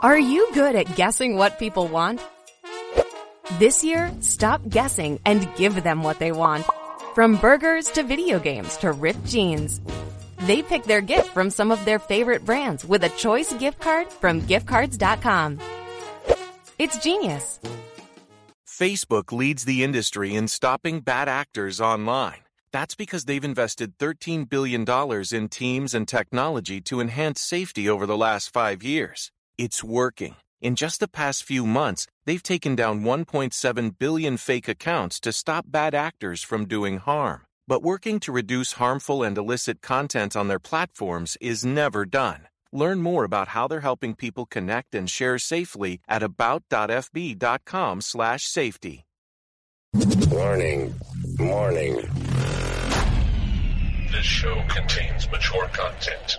Are you good at guessing what people want? This year, stop guessing and give them what they want. From burgers to video games to ripped jeans. They pick their gift from some of their favorite brands with a choice gift card from giftcards.com. It's genius. Facebook leads the industry in stopping bad actors online. That's because they've invested $13 billion in teams and technology to enhance safety over the last five years. It's working. In just the past few months, they've taken down 1.7 billion fake accounts to stop bad actors from doing harm. But working to reduce harmful and illicit content on their platforms is never done. Learn more about how they're helping people connect and share safely at about.fb.com/safety. Warning. Warning. This show contains mature content.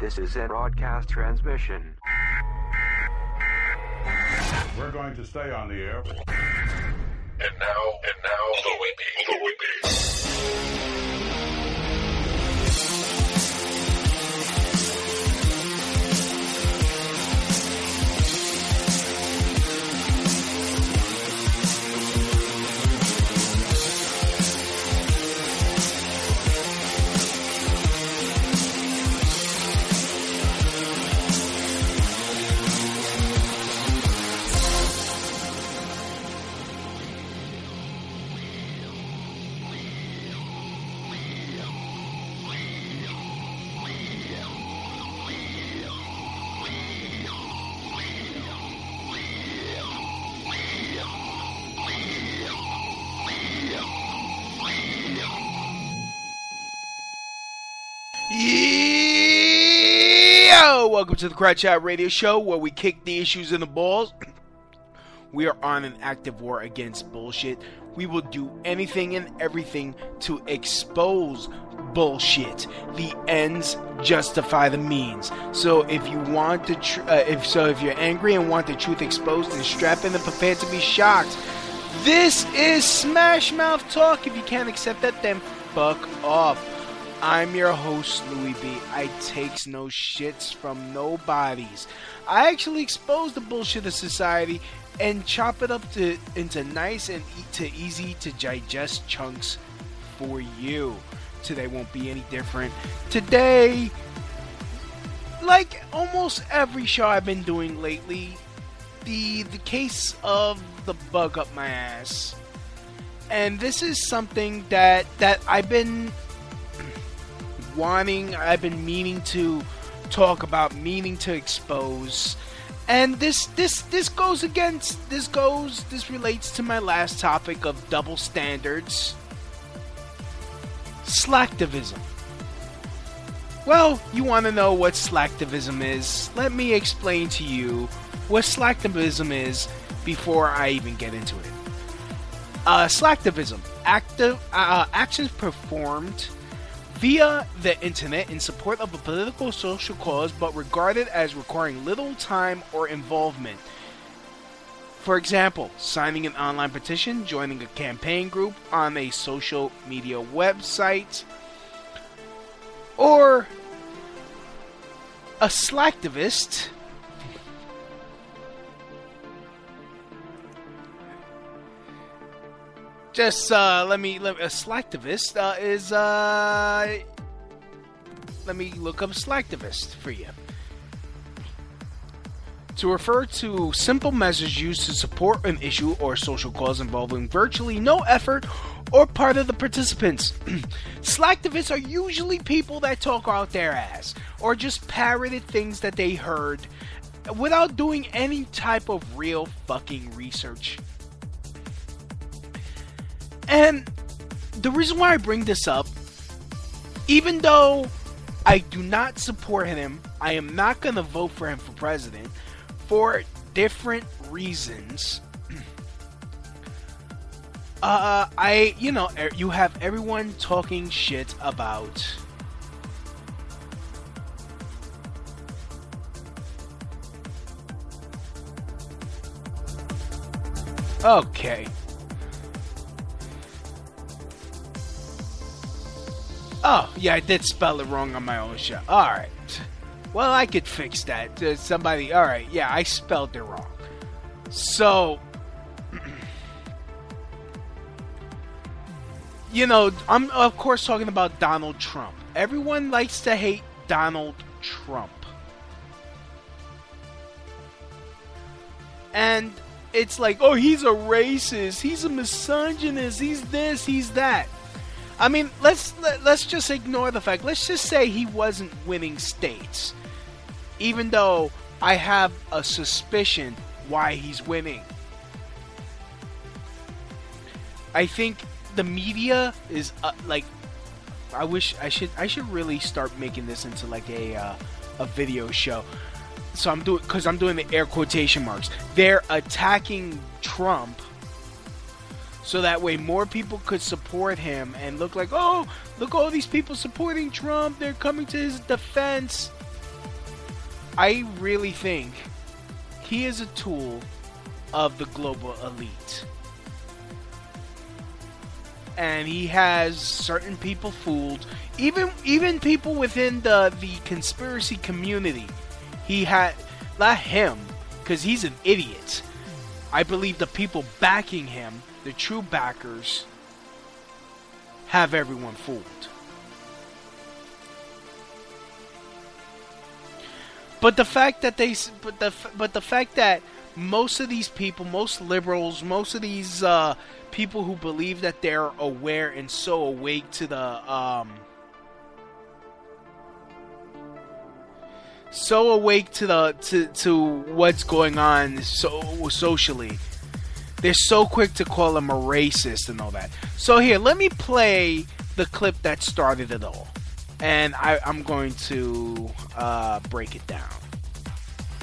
This is a broadcast transmission. We're going to stay on the air. And now, and now, Louis B. Louis B. Welcome to the Crotch Shot Radio Show where we kick the issues in the balls. we are on an active war against bullshit. We will do anything and everything to expose bullshit. The ends justify the means. So if you want the tr- uh, if so if you're angry and want the truth exposed, then strap in and prepare to be shocked. This is Smash Mouth Talk. If you can't accept that, then fuck off. I'm your host, Louis B. I takes no shits from nobodies. I actually expose the bullshit of society and chop it up to into nice and to easy to digest chunks for you. Today won't be any different. Today, like almost every show I've been doing lately, the the case of the bug up my ass. And this is something that that I've been wanting, I've been meaning to talk about, meaning to expose. And this this this goes against this goes this relates to my last topic of double standards. Slacktivism. Well, you want to know what slacktivism is? Let me explain to you what slacktivism is before I even get into it. Uh, slacktivism, active uh, actions performed via the internet in support of a political social cause but regarded as requiring little time or involvement. For example, signing an online petition, joining a campaign group on a social media website, or a slacktivist just uh, let me let a slacktivist uh, is uh, let me look up slacktivist for you to refer to simple measures used to support an issue or social cause involving virtually no effort or part of the participants. Slacktivists are usually people that talk out their ass or just parroted things that they heard without doing any type of real fucking research. And the reason why I bring this up, even though I do not support him, I am not going to vote for him for president. for different reasons. Uh, I, you know, er, you have everyone talking shit about Okay. Oh, yeah, I did spell it wrong on my own show. Alright. Well, I could fix that. Uh, somebody, alright, yeah, I spelled it wrong. So, you know, I'm of course talking about Donald Trump. Everyone likes to hate Donald Trump. And it's like, oh, he's a racist, he's a misogynist, he's this, he's that. I mean, let's let, let's just ignore the fact. Let's just say he wasn't winning states, even though I have a suspicion why he's winning. I think the media is uh, like, I wish I should I should really start making this into like a uh, a video show so I'm doing because I'm doing the air quotation marks. They're attacking Trump, so that way more people could support him and look like, oh, look all these people supporting Trump. They're coming to his defense. I really think he is a tool of the global elite. And he has certain people fooled, even even people within the the conspiracy community he had not him because he's an idiot. I believe the people backing him, the true backers, have everyone fooled. But the fact that they, but the but the fact that most of these people, most liberals, most of these uh, people who believe that they're aware and so awake to the um, so awake to the to, to what's going on so socially. They're so quick to call him a racist and all that. So here, let me play the clip that started it all, and I, am going to uh, break it down.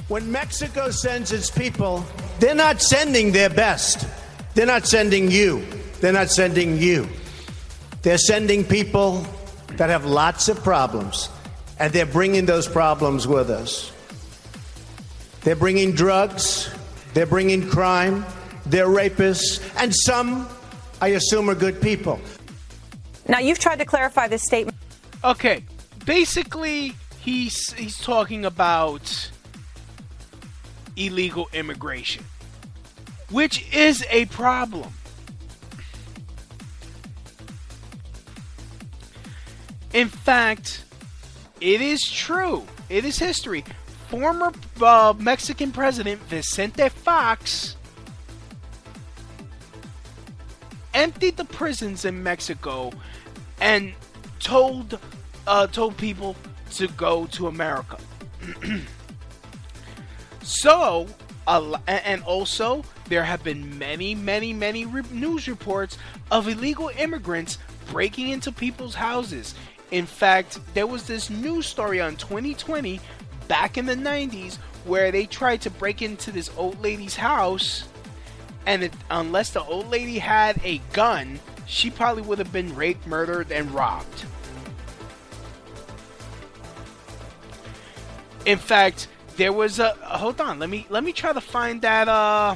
When Mexico sends its people, they're not sending their best. They're not sending you. They're not sending you. They're sending people that have lots of problems and they're bringing those problems with us. They're bringing drugs, they're bringing crime, they're rapists, and some, I assume, are good people. Now, you've tried to clarify this statement. Okay, basically, he's he's talking about illegal immigration, which is a problem. In fact, it is true. It is history. Former uh, Mexican president Vicente Fox emptied the prisons in Mexico and told uh, told people to go to America. so, uh, and also there have been many, many, many re- news reports of illegal immigrants breaking into people's houses in fact, there was this news story on 2020 back in the 90s where they tried to break into this old lady's house, and it, unless the old lady had a gun, she probably would have been raped, murdered, and robbed. In fact, there was a hold on. Let me let me try to find that uh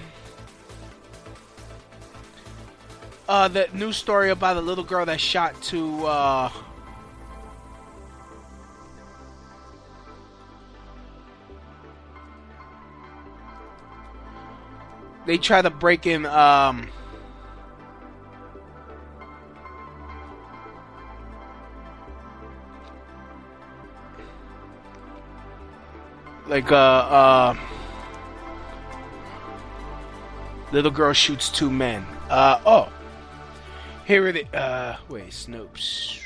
uh that news story about a little girl that shot to uh they try to break in um like uh uh little girl shoots two men. Uh oh here it is uh wait snopes.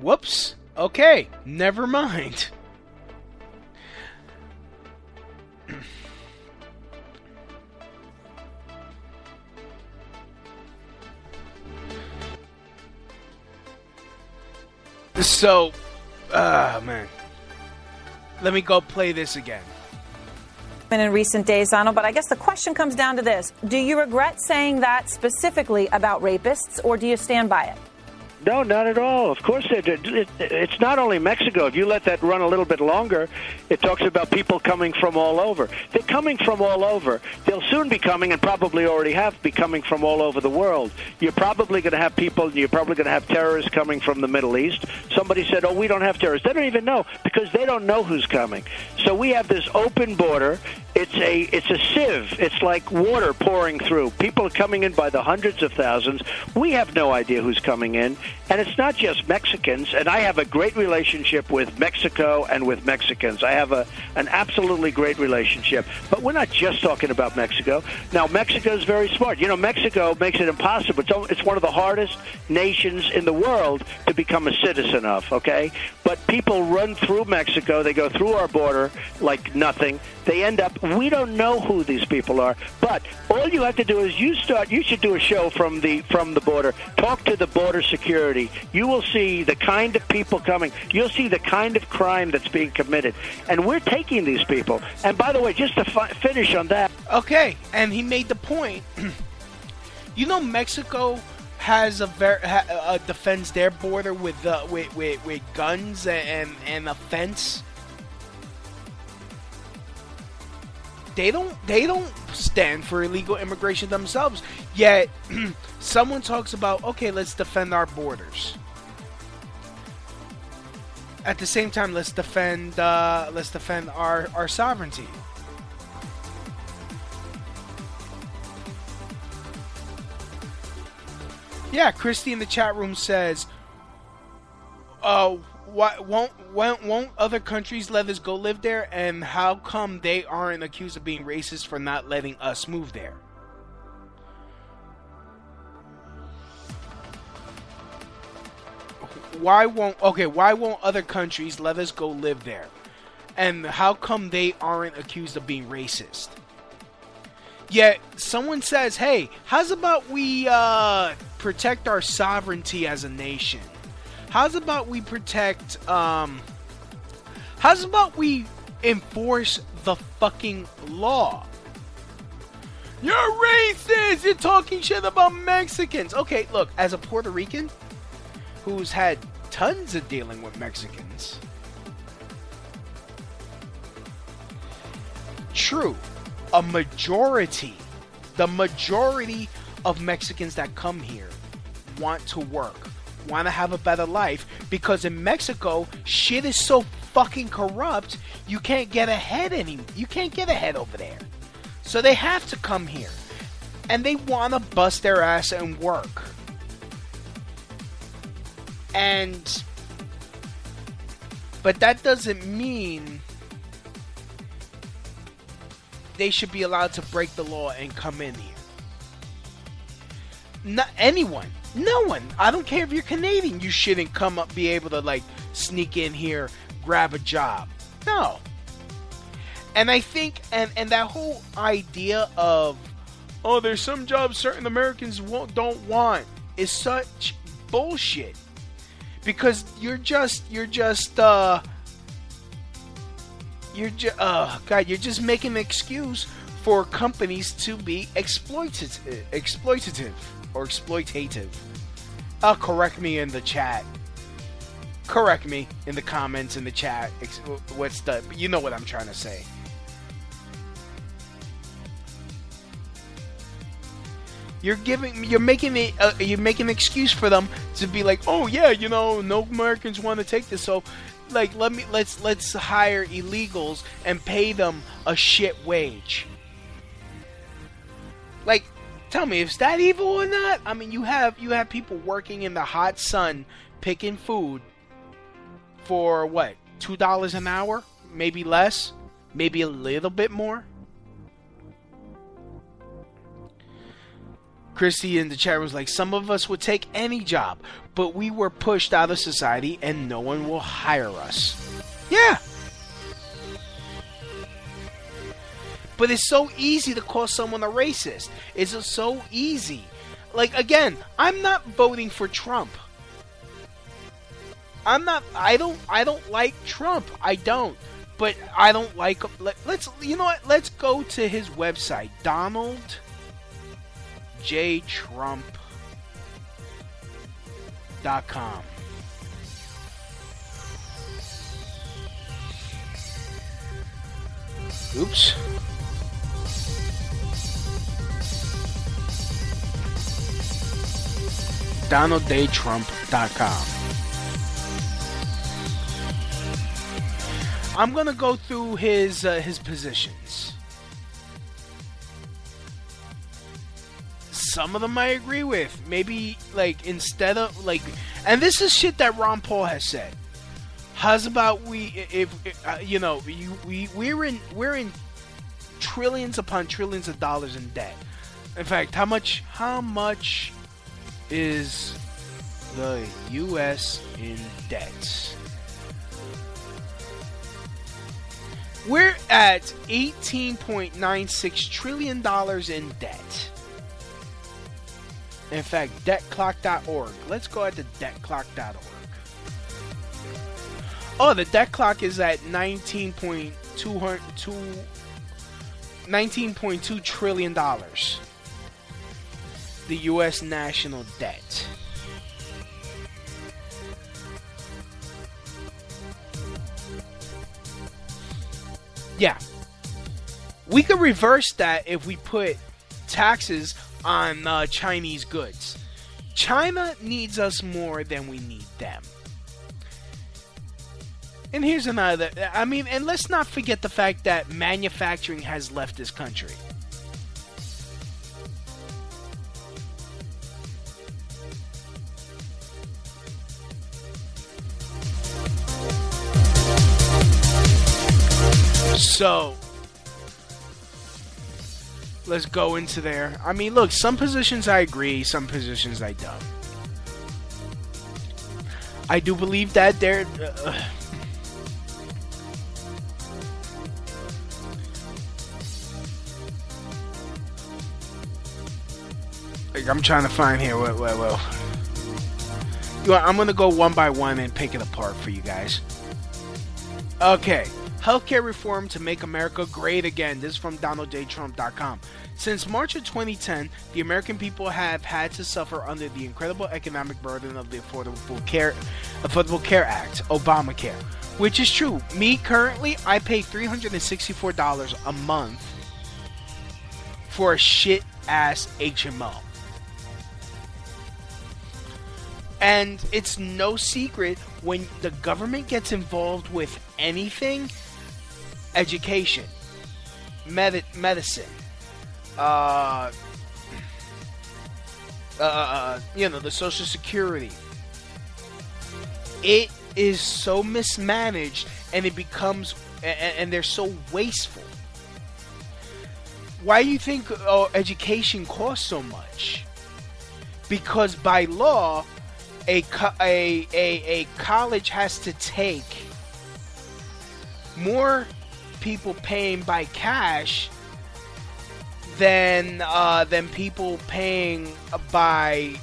Whoops Okay, never mind. So, uh, man. Let me go play this again. Been in recent days, Donald, but I guess the question comes down to this Do you regret saying that specifically about rapists, or do you stand by it? No, not at all. Of course, it, it, it's not only Mexico. If you let that run a little bit longer, it talks about people coming from all over. They're coming from all over. They'll soon be coming, and probably already have, be coming from all over the world. You're probably going to have people, you're probably going to have terrorists coming from the Middle East. Somebody said, oh, we don't have terrorists. They don't even know because they don't know who's coming. So we have this open border. It's a it's a sieve. It's like water pouring through. People are coming in by the hundreds of thousands. We have no idea who's coming in. And it's not just Mexicans, and I have a great relationship with Mexico and with Mexicans. I have a an absolutely great relationship. But we're not just talking about Mexico. Now, Mexico is very smart. You know, Mexico makes it impossible. It's, it's one of the hardest nations in the world to become a citizen of, okay? But people run through Mexico. They go through our border like nothing. They end up, we don't know who these people are. But all you have to do is you start, you should do a show from the, from the border. Talk to the border security. You will see the kind of people coming. You'll see the kind of crime that's being committed. And we're taking these people. And by the way, just to fi- finish on that. Okay, and he made the point. you know, Mexico has a ver- ha- uh, defends their border with, uh, with, with with guns and and a fence. They don't they don't stand for illegal immigration themselves. Yet someone talks about okay, let's defend our borders. At the same time, let's defend uh, let's defend our, our sovereignty. Yeah, Christy in the chat room says, "Uh, why won't won't won't other countries let us go live there? And how come they aren't accused of being racist for not letting us move there?" Why won't okay? Why won't other countries let us go live there? And how come they aren't accused of being racist? Yet someone says, "Hey, how's about we uh, protect our sovereignty as a nation? How's about we protect? Um, how's about we enforce the fucking law?" You're racist. You're talking shit about Mexicans. Okay, look, as a Puerto Rican who's had tons of dealing with Mexicans. True, a majority, the majority of Mexicans that come here want to work, want to have a better life because in Mexico, shit is so fucking corrupt, you can't get ahead any you can't get ahead over there. So they have to come here. And they want to bust their ass and work. And but that doesn't mean they should be allowed to break the law and come in here. Not anyone. No one. I don't care if you're Canadian. You shouldn't come up be able to like sneak in here, grab a job. No. And I think and and that whole idea of oh there's some jobs certain Americans won't don't want is such bullshit. Because you're just you're just uh you're just uh god you're just making an excuse for companies to be exploitative exploitative or exploitative. Uh correct me in the chat. Correct me in the comments in the chat. What's the you know what I'm trying to say. You're giving, you're making it, uh, you're making an excuse for them to be like, oh yeah, you know, no Americans want to take this, so like let me let's let's hire illegals and pay them a shit wage. Like, tell me, is that evil or not? I mean, you have you have people working in the hot sun picking food for what two dollars an hour, maybe less, maybe a little bit more. Christy in the chat was like, some of us would take any job, but we were pushed out of society and no one will hire us. Yeah. But it's so easy to call someone a racist. It's so easy. Like, again, I'm not voting for Trump. I'm not. I don't. I don't like Trump. I don't. But I don't like. Let, let's. You know what? Let's go to his website. Donald J Trump dot com. Oops. DonaldJTrump.com. I'm gonna go through his uh, his positions. Some of them I agree with. Maybe like instead of like, and this is shit that Ron Paul has said. How's about we if, uh, you know you, we we're in we're in trillions upon trillions of dollars in debt. In fact, how much how much is the U.S. in debt? We're at $18.96 trillion in debt. In fact, debtclock.org. Let's go at the debtclock.org. Oh, the debt clock is at 19.2 $19.2 trillion. The U.S. national debt. Yeah. We could reverse that if we put taxes on uh, Chinese goods. China needs us more than we need them. And here's another. I mean, and let's not forget the fact that manufacturing has left this country. So, let's go into there. I mean, look, some positions I agree, some positions I don't. I do believe that there. Uh, like I'm trying to find here. Well, well, well. You know, I'm gonna go one by one and pick it apart for you guys. Okay, healthcare reform to make America great again. This is from DonaldJTrump.com. Since March of 2010, the American people have had to suffer under the incredible economic burden of the Affordable Care Affordable Care Act, Obamacare, which is true. Me currently, I pay $364 a month for a shit ass HMO. And it's no secret when the government gets involved with anything education, med- medicine, uh, uh, uh, you know, the Social Security. It is so mismanaged and it becomes, and, and they're so wasteful. Why do you think oh, education costs so much? Because by law, a, a, a, a college has to take more people paying by cash than uh, than people paying by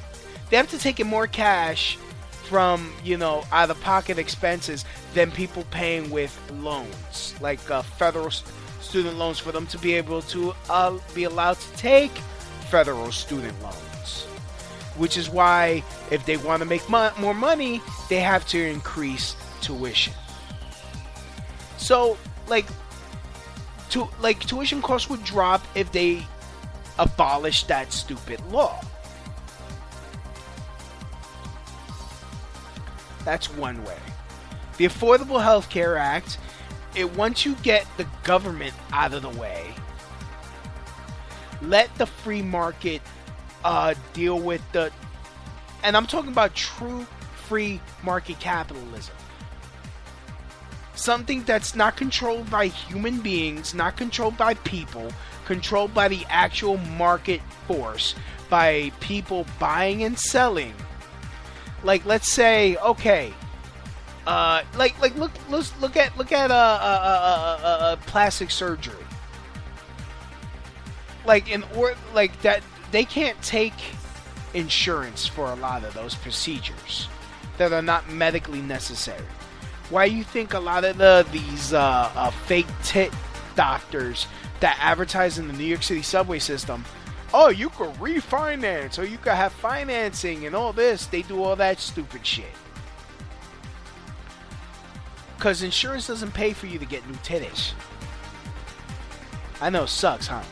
they have to take in more cash from you know out of pocket expenses than people paying with loans like uh, federal student loans for them to be able to uh, be allowed to take federal student loans which is why if they want to make mo- more money, they have to increase tuition. So, like, to like tuition costs would drop if they abolished that stupid law. That's one way. The Affordable Health Care Act, it once you get the government out of the way, let the free market uh, deal with the, and I'm talking about true free market capitalism. Something that's not controlled by human beings, not controlled by people, controlled by the actual market force, by people buying and selling. Like, let's say, okay, uh, like, like look, let's look at look at a uh, uh, uh, plastic surgery. Like in or like that they can't take insurance for a lot of those procedures. that are not medically necessary. Why you think a lot of the these uh, uh, fake tit doctors that advertise in the New York City subway system? Oh, you could refinance, or you could have financing and all this. They do all that stupid shit. Because insurance doesn't pay for you to get new titties. I know, sucks, huh?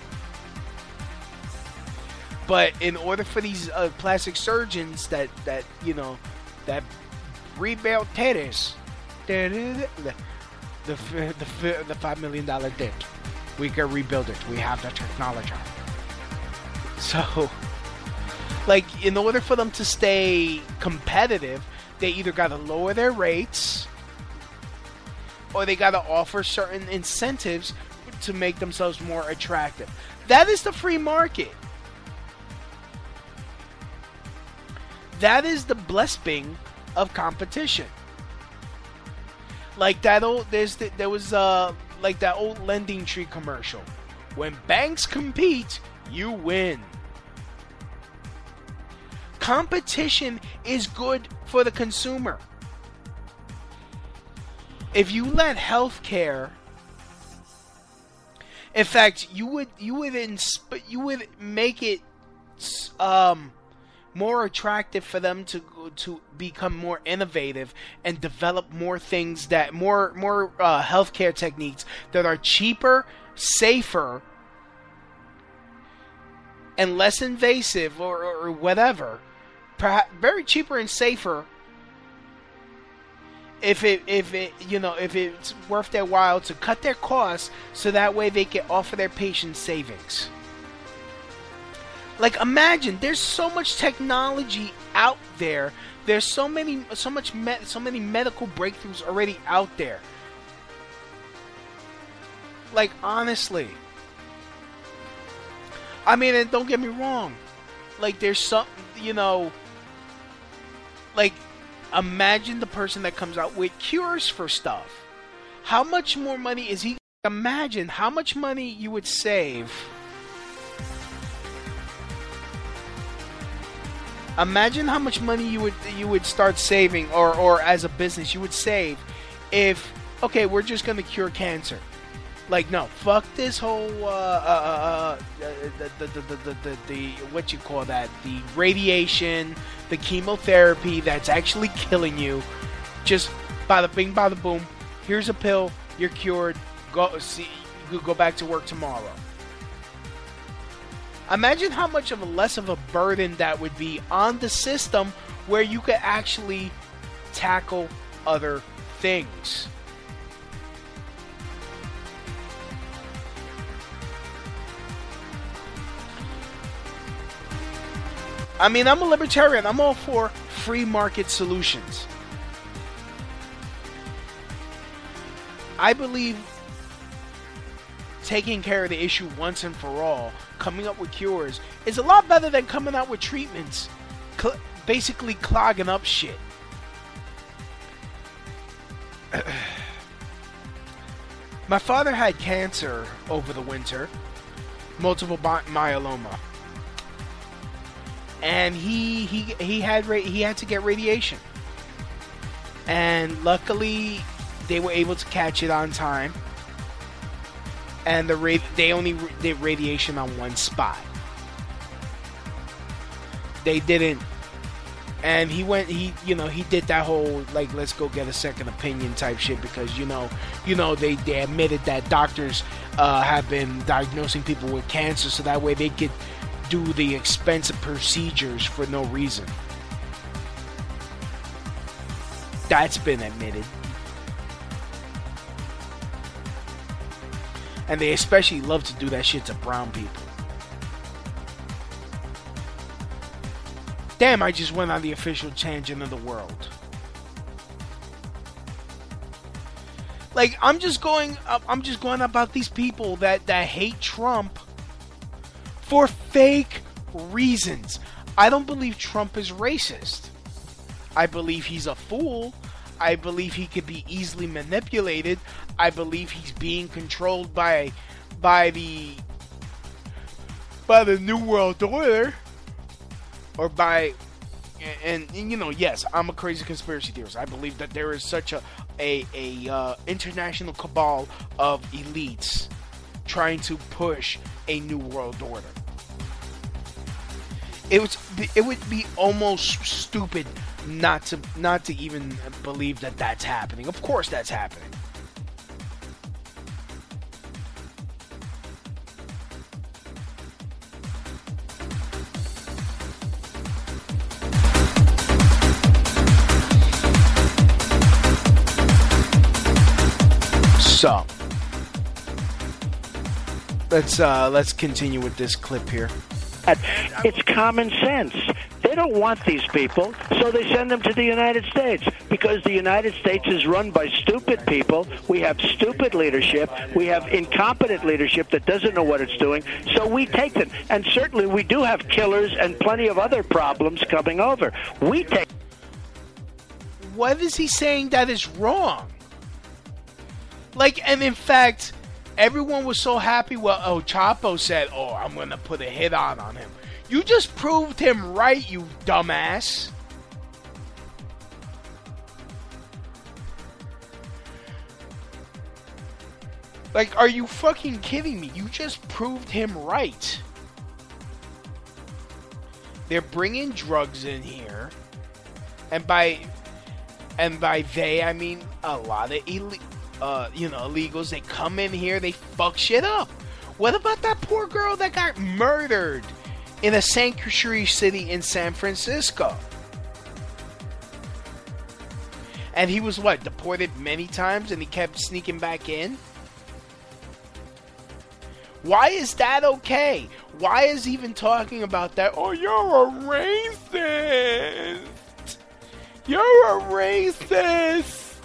But in order for these uh, plastic surgeons that that you know that rebuild titties, the the the, the, the five million dollar dick, we can rebuild it. We have the technology. So, like, in order for them to stay competitive, they either got to lower their rates or they got to offer certain incentives to make themselves more attractive. That is the free market. That is the blessing of competition. Like that old there's the, there was uh like that old LendingTree commercial. When banks compete, you win. Competition is good for the consumer. If you let healthcare in fact, you would you would insp- you would make it um more attractive for them to to become more innovative and develop more things that more more uh, healthcare techniques that are cheaper, safer, and less invasive or, or whatever. Perhaps very cheaper and safer. If it if it you know if it's worth their while to cut their costs so that way they can offer their patients savings. Like imagine there's so much technology out there. There's so many so much me- so many medical breakthroughs already out there. Like honestly. I mean, and don't get me wrong. Like there's some, you know, like imagine the person that comes out with cures for stuff. How much more money is he imagine how much money you would save Imagine how much money you would you would start saving, or or as a business you would save, if okay, we're just gonna cure cancer. Like no, fuck this whole uh, uh, uh, the, the, the, the, the, the what you call that the radiation, the chemotherapy that's actually killing you. Just bada bing, by the boom. Here's a pill. You're cured. Go see. You go back to work tomorrow. Imagine how much of a less of a burden that would be on the system where you could actually tackle other things. I mean, I'm a libertarian. I'm all for free market solutions. I believe taking care of the issue once and for all, coming up with cures, is a lot better than coming out with treatments, cl- basically clogging up shit. My father had cancer over the winter, multiple myeloma, and he he he had ra- he had to get radiation, and luckily they were able to catch it on time and the ra- they only did radiation on one spot. They didn't, and he went. He you know he did that whole like let's go get a second opinion type shit because you know you know they they admitted that doctors uh, have been diagnosing people with cancer so that way they could do the expensive procedures for no reason. That's been admitted. And they especially love to do that shit to brown people. Damn, I just went on the official tangent of the world. Like I'm just going I'm just going about these people that that hate Trump for fake reasons. I don't believe Trump is racist. I believe he's a fool. I believe he could be easily manipulated. I believe he's being controlled by by the by the New World Order or by and, and, you know, yes, I'm a crazy conspiracy theorist. I believe that there is such a a, a uh, international cabal of elites trying to push a new world order. It was it would be almost stupid not to not to even believe that that's happening. Of course, that's happening. So let's uh, let's continue with this clip here. It's common sense. Don't want these people, so they send them to the United States because the United States is run by stupid people. We have stupid leadership. We have incompetent leadership that doesn't know what it's doing. So we take them. And certainly we do have killers and plenty of other problems coming over. We take. What is he saying that is wrong? Like, and in fact, everyone was so happy. Well, oh, Chapo said, "Oh, I'm gonna put a hit on on him." You just proved him right, you dumbass. Like, are you fucking kidding me? You just proved him right. They're bringing drugs in here, and by and by they I mean a lot of ille- uh, you know illegals. They come in here, they fuck shit up. What about that poor girl that got murdered in a sanctuary city in San Francisco? And he was what deported many times, and he kept sneaking back in. Why is that okay? Why is even talking about that? Oh, you're a racist. You're a racist.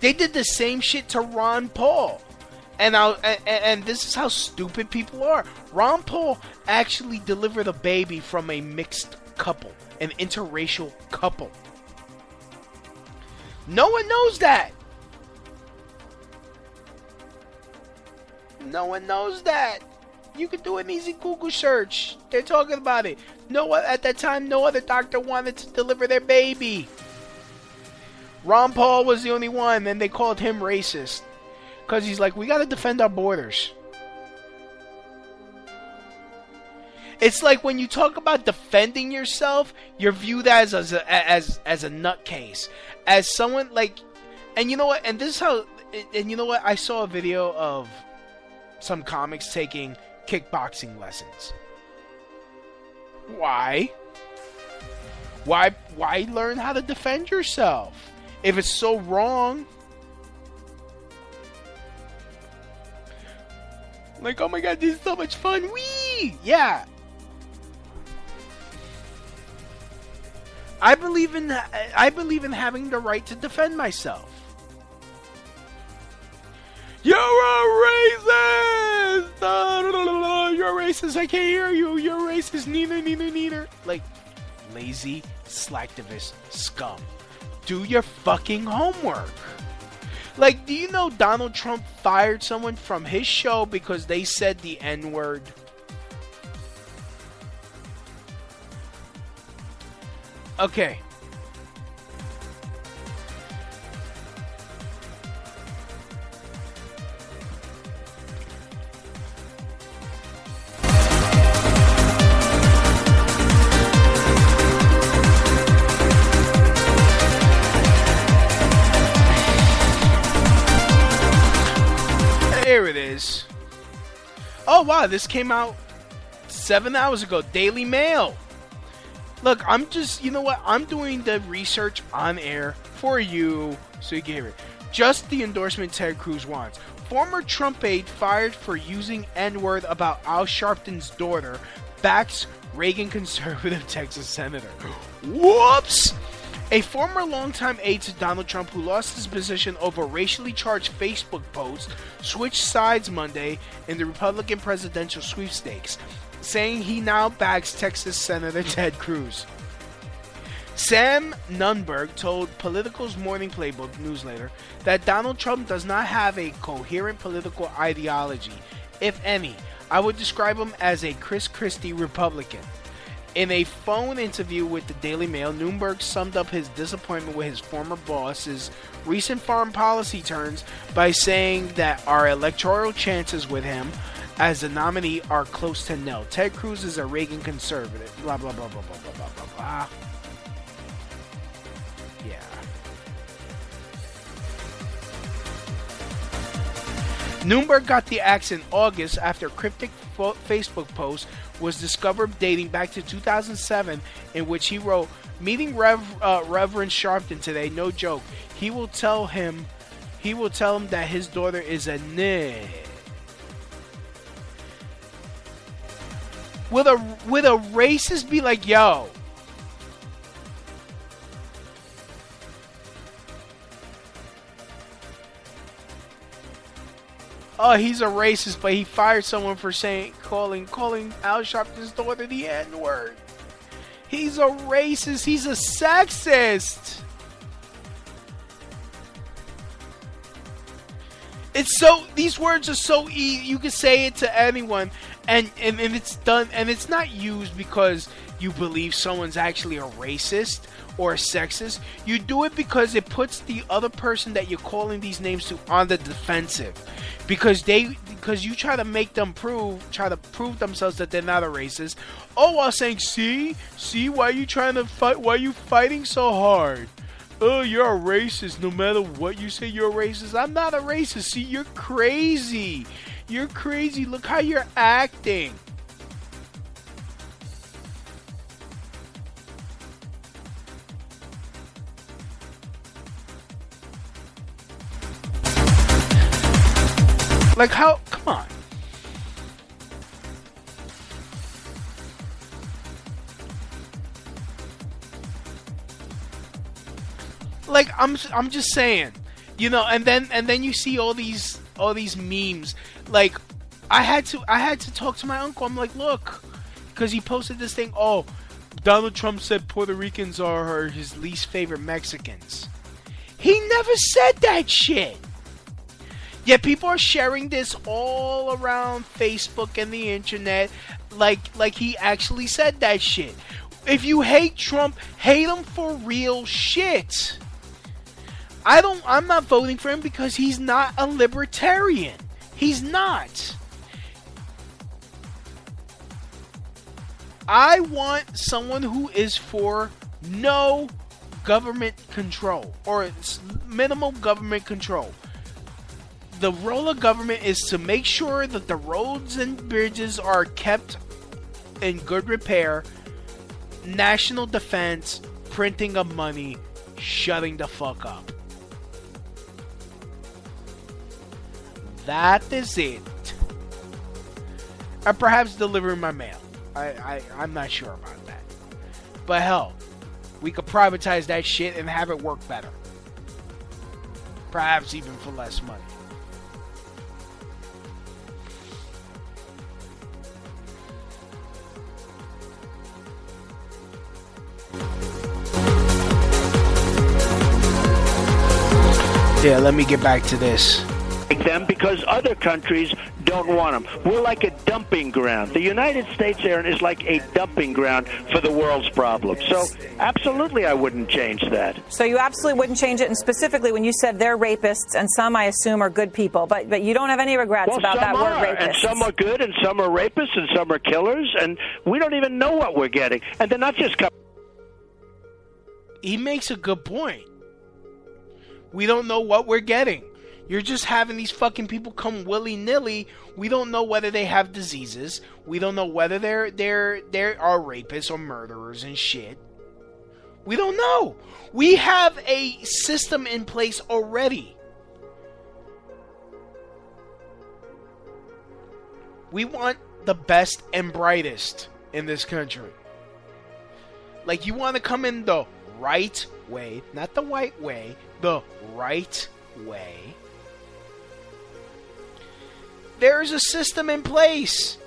They did the same shit to Ron Paul. And, I, and, and this is how stupid people are. Ron Paul actually delivered a baby from a mixed couple, an interracial couple. No one knows that. No one knows that. You could do an easy Google search. They're talking about it. No, at that time, no other doctor wanted to deliver their baby. Ron Paul was the only one, and they called him racist because he's like, we got to defend our borders. It's like when you talk about defending yourself, you're viewed as as a, as as a nutcase, as someone like, and you know what? And this is how, and you know what? I saw a video of some comics taking kickboxing lessons. Why? Why why learn how to defend yourself if it's so wrong? Like, oh my god, this is so much fun. Wee! Yeah. I believe in I believe in having the right to defend myself. You're a racist! You're a racist. I can't hear you. You're racist. Neither, neither, neither. Like, lazy, slacktivist scum. Do your fucking homework. Like, do you know Donald Trump fired someone from his show because they said the N word? Okay. Is. Oh wow, this came out seven hours ago. Daily Mail. Look, I'm just, you know what? I'm doing the research on air for you so you can hear it. Just the endorsement Ted Cruz wants. Former Trump aide fired for using N word about Al Sharpton's daughter backs Reagan conservative Texas senator. Whoops! A former longtime aide to Donald Trump who lost his position over racially charged Facebook posts switched sides Monday in the Republican presidential sweepstakes, saying he now backs Texas Senator Ted Cruz. Sam Nunberg told Politico's Morning Playbook newsletter that Donald Trump does not have a coherent political ideology, if any. I would describe him as a Chris Christie Republican. In a phone interview with the Daily Mail, Nunberg summed up his disappointment with his former boss's recent foreign policy turns by saying that our electoral chances with him as the nominee are close to nil. Ted Cruz is a Reagan conservative. Blah blah blah blah blah blah blah blah blah. Yeah. Nunberg got the axe in August after cryptic Facebook post was discovered dating back to 2007, in which he wrote, "Meeting Rev- uh, Reverend Sharpton today, no joke. He will tell him, he will tell him that his daughter is a nigga." Will a will a racist be like, yo? Oh, he's a racist, but he fired someone for saying calling calling Al Sharpton's daughter the N word. He's a racist. He's a sexist. It's so these words are so easy. You can say it to anyone, and, and and it's done, and it's not used because you believe someone's actually a racist or a sexist. You do it because it puts the other person that you're calling these names to on the defensive, because they because you try to make them prove try to prove themselves that they're not a racist. Oh, while saying, see, see, why you trying to fight? Why are you fighting so hard? oh, you're a racist. No matter what you say, you're a racist. I'm not a racist. See, you're crazy. You're crazy. Look how you're acting. Like, how? Come on. like I'm I'm just saying, you know, and then and then you see all these all these memes. Like I had to I had to talk to my uncle. I'm like, look, because he posted this thing. Oh, Donald Trump said Puerto Ricans are his least favorite Mexicans. He never said that shit. Yet people are sharing this all around Facebook and the internet, like like he actually said that shit. If you hate Trump, hate him for real shit. I don't I'm not voting for him because he's not a libertarian. He's not. I want someone who is for no government control or minimal government control. The role of government is to make sure that the roads and bridges are kept in good repair, national defense, printing of money, shutting the fuck up. That is it. Or perhaps delivering my mail. I, I, I'm not sure about that. But hell, we could privatize that shit and have it work better. Perhaps even for less money. Yeah, let me get back to this them because other countries don't want them. We're like a dumping ground. The United States, Aaron, is like a dumping ground for the world's problems. So, absolutely, I wouldn't change that. So, you absolutely wouldn't change it. And specifically, when you said they're rapists, and some I assume are good people, but but you don't have any regrets well, about that are, word rapists. And some are good, and some are rapists, and some are killers, and we don't even know what we're getting. And they're not just. coming. he makes a good point. We don't know what we're getting. You're just having these fucking people come willy nilly. We don't know whether they have diseases. We don't know whether they're they're they are rapists or murderers and shit. We don't know. We have a system in place already. We want the best and brightest in this country. Like you want to come in the right way, not the white way, the right way there's a system in place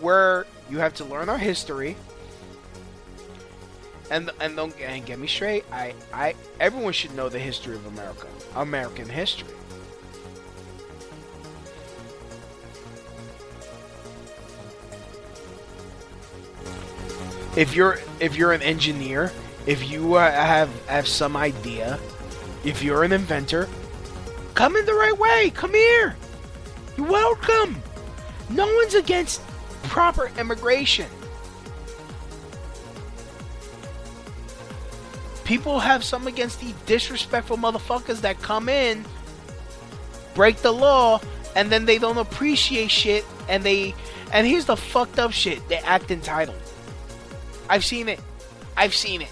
where you have to learn our history. And and don't and get me straight, I I everyone should know the history of America, American history. if you're if you're an engineer, if you uh, have have some idea, if you're an inventor, come in the right way. Come here. You're welcome. No one's against proper immigration. People have some against the disrespectful motherfuckers that come in, break the law, and then they don't appreciate shit and they and here's the fucked up shit. They act entitled. I've seen it. I've seen it.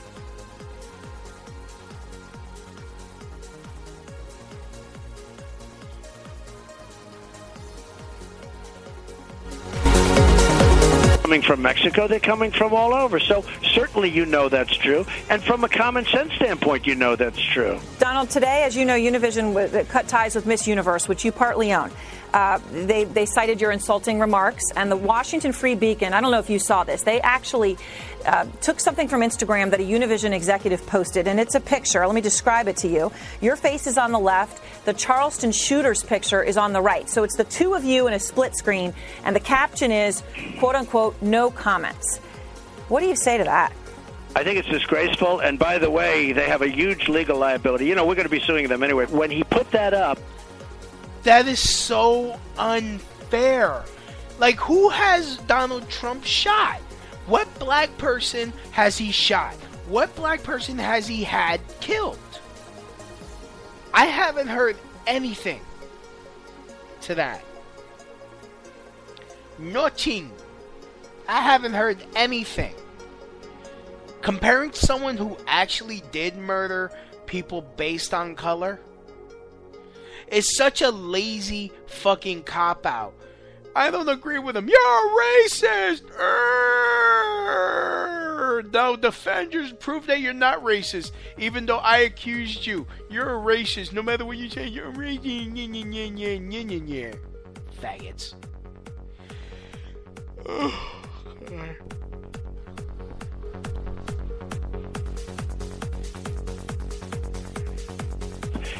Coming from Mexico, they're coming from all over. So certainly you know that's true. And from a common sense standpoint, you know that's true. Donald, today, as you know, Univision cut ties with Miss Universe, which you partly own. Uh, they, they cited your insulting remarks, and the Washington Free Beacon, I don't know if you saw this, they actually uh, took something from Instagram that a Univision executive posted, and it's a picture. Let me describe it to you. Your face is on the left, the Charleston shooter's picture is on the right. So it's the two of you in a split screen, and the caption is, quote unquote, no comments. What do you say to that? I think it's disgraceful. And by the way, they have a huge legal liability. You know, we're going to be suing them anyway. When he put that up, that is so unfair. Like, who has Donald Trump shot? What black person has he shot? What black person has he had killed? I haven't heard anything to that. Nothing. I haven't heard anything. Comparing someone who actually did murder people based on color is such a lazy fucking cop out. I don't agree with him. You're racist. Urgh. No, defenders prove that you're not racist, even though I accused you. You're a racist. No matter what you say, you're a racist. Faggots.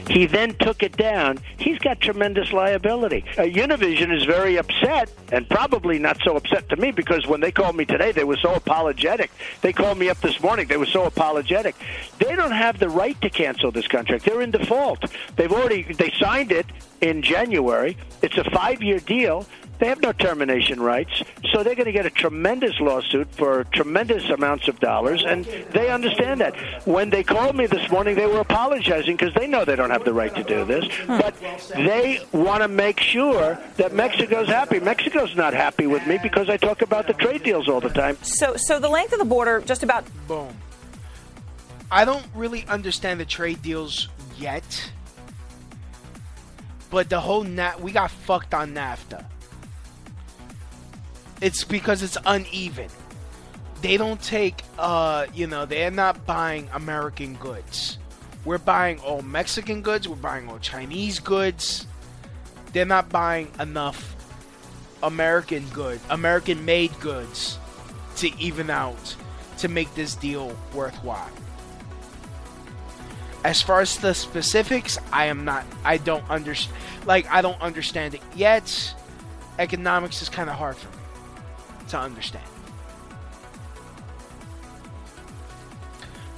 He then took it down. He's got tremendous liability. Uh, Univision is very upset, and probably not so upset to me because when they called me today, they were so apologetic. They called me up this morning. They were so apologetic. They don't have the right to cancel this contract. They're in default. They've already they signed it in January. It's a five-year deal. They have no termination rights, so they're going to get a tremendous lawsuit for tremendous amounts of dollars, and they understand that. When they called me this morning, they were apologizing because they know they don't have the right to do this, hmm. but they want to make sure that Mexico's happy. Mexico's not happy with me because I talk about the trade deals all the time. So, so the length of the border, just about. Boom. I don't really understand the trade deals yet, but the whole nat we got fucked on NAFTA. It's because it's uneven. They don't take, uh, you know, they're not buying American goods. We're buying all Mexican goods. We're buying all Chinese goods. They're not buying enough American good, American made goods to even out to make this deal worthwhile. As far as the specifics, I am not I don't understand like I don't understand it yet. Economics is kind of hard for me to understand.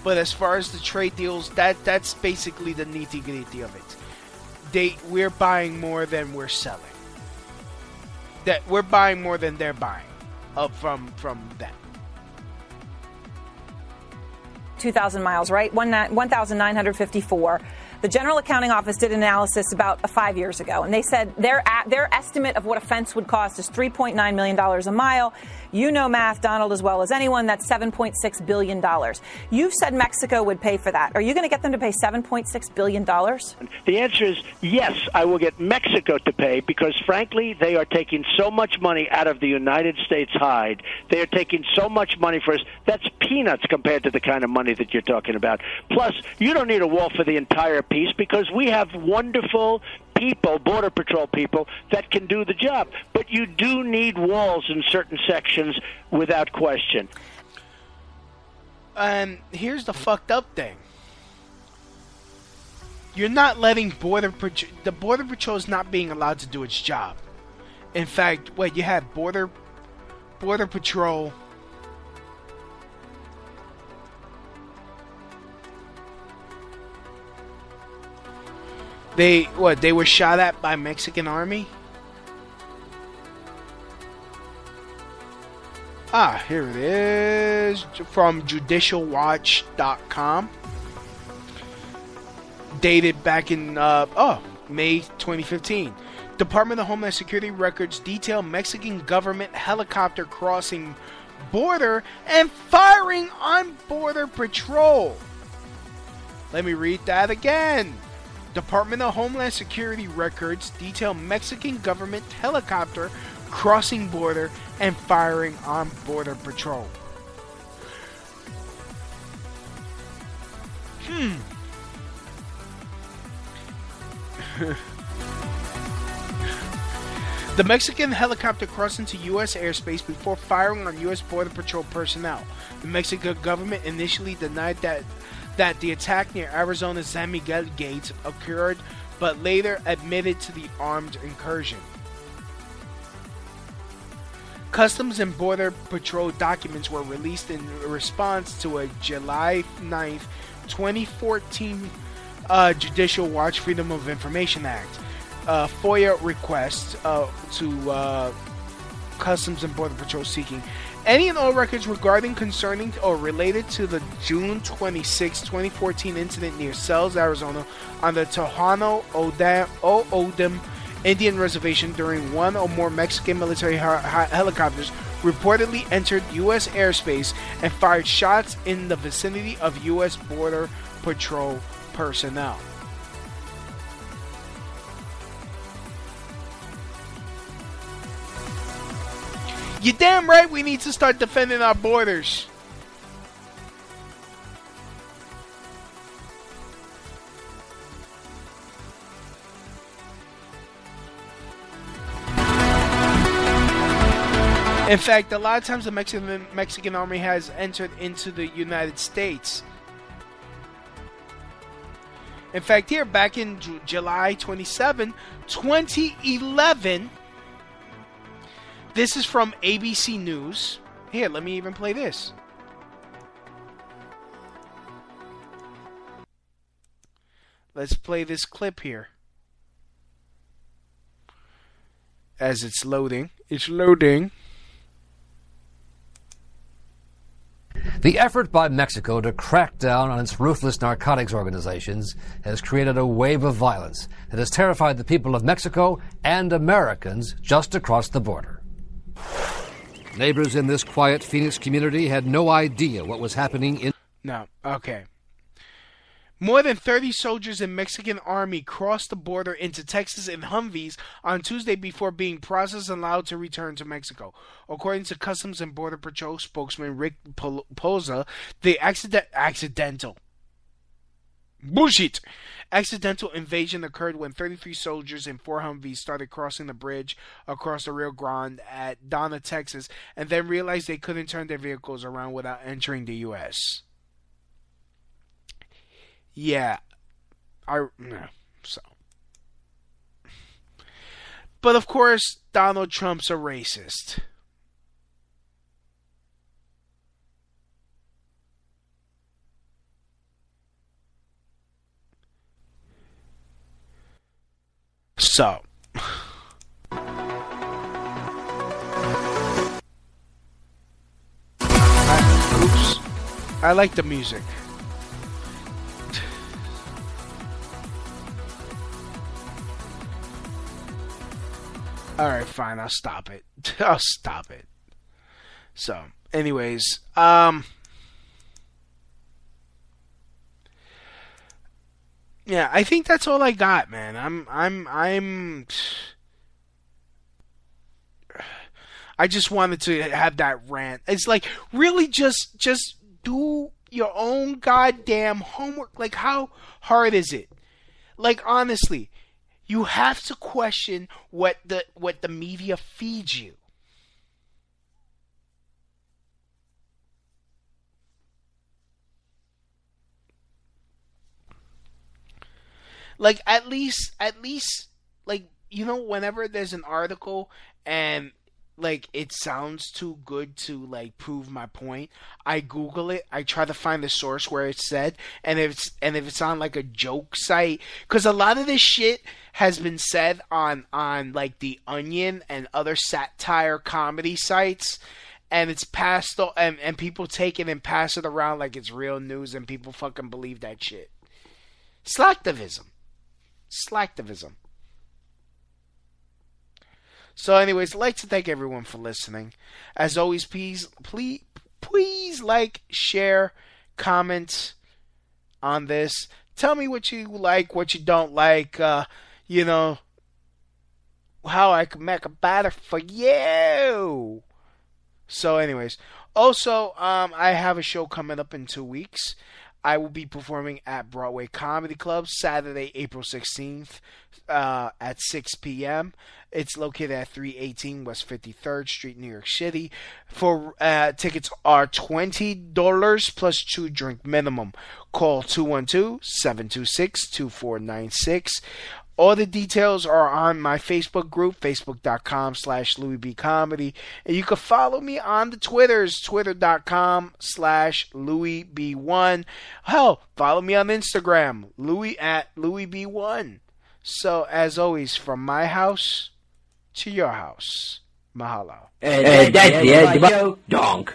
But as far as the trade deals, that that's basically the nitty gritty of it. They we're buying more than we're selling. That we're buying more than they're buying up from from them. 2,000 miles, right? 1,954. The General Accounting Office did an analysis about five years ago, and they said their their estimate of what a fence would cost is 3.9 million dollars a mile. You know math, Donald, as well as anyone. That's 7.6 billion dollars. You've said Mexico would pay for that. Are you going to get them to pay 7.6 billion dollars? The answer is yes. I will get Mexico to pay because, frankly, they are taking so much money out of the United States hide. They are taking so much money for us. That's peanuts compared to the kind of money that you're talking about. Plus, you don't need a wall for the entire piece because we have wonderful people, Border Patrol people, that can do the job. But you do need walls in certain sections without question. And here's the fucked up thing. You're not letting border. The border patrol is not being allowed to do its job. In fact, what you have border border patrol They what? They were shot at by Mexican army. Ah, here it is from judicialwatch.com. Dated back in uh, oh May 2015. Department of Homeland Security records detail Mexican government helicopter crossing border and firing on border patrol. Let me read that again. Department of Homeland Security records detail Mexican government helicopter crossing border and firing on border patrol. Hmm. the Mexican helicopter crossed into U.S. airspace before firing on U.S. Border Patrol personnel. The Mexican government initially denied that that the attack near Arizona's San Miguel Gate occurred, but later admitted to the armed incursion. Customs and Border Patrol documents were released in response to a July 9th, 2014 uh, Judicial Watch Freedom of Information Act uh, FOIA request uh, to uh, Customs and Border Patrol seeking any and all records regarding, concerning, or related to the June 26, 2014 incident near Sells, Arizona, on the Tohono O'odham Indian Reservation during one or more Mexican military helicopters reportedly entered U.S. airspace and fired shots in the vicinity of U.S. Border Patrol personnel. You damn right we need to start defending our borders. In fact, a lot of times the Mexican Mexican army has entered into the United States. In fact, here back in July 27, 2011, this is from ABC News. Here, let me even play this. Let's play this clip here. As it's loading. It's loading. The effort by Mexico to crack down on its ruthless narcotics organizations has created a wave of violence that has terrified the people of Mexico and Americans just across the border. Neighbors in this quiet Phoenix community had no idea what was happening in. No, okay. More than 30 soldiers in Mexican army crossed the border into Texas in Humvees on Tuesday before being processed and allowed to return to Mexico. According to Customs and Border Patrol spokesman Rick Pauza, the accident accidental bullshit accidental invasion occurred when 33 soldiers in four Humvees started crossing the bridge across the Rio Grande at Donna, Texas, and then realized they couldn't turn their vehicles around without entering the U.S. Yeah, I so. But of course, Donald Trump's a racist. So. I, oops. I like the music. Alright, fine, I'll stop it. I'll stop it. So, anyways, um Yeah, I think that's all I got, man. I'm I'm I'm I just wanted to have that rant. It's like really just just do your own goddamn homework. Like how hard is it? Like honestly, you have to question what the what the media feeds you. Like at least at least like you know whenever there's an article and like it sounds too good to like prove my point, I Google it. I try to find the source where it's said, and if it's and if it's on like a joke site, because a lot of this shit has been said on on like the Onion and other satire comedy sites. And it's passed, and, and people take it and pass it around like it's real news, and people fucking believe that shit. Slacktivism. Slacktivism. So, anyways, I'd like to thank everyone for listening. As always, please, please, please like, share, comment on this. Tell me what you like, what you don't like. Uh, you know, how I can make it better for you. So, anyways, also, um, I have a show coming up in two weeks. I will be performing at Broadway Comedy Club Saturday, April 16th uh, at 6 p.m. It's located at 318 West 53rd Street, New York City. For uh, tickets are $20 plus two drink minimum. Call 212-726-2496. All the details are on my Facebook group, facebook.com slash Louis B. Comedy. And you can follow me on the Twitters, twitter.com slash Louis B1. Hell, follow me on Instagram, Louis at Louis B1. So, as always, from my house to your house, mahalo. And that's the end of my donk.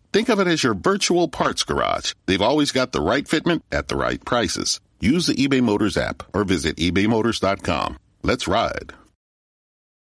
Think of it as your virtual parts garage. They've always got the right fitment at the right prices. Use the eBay Motors app or visit ebaymotors.com. Let's ride.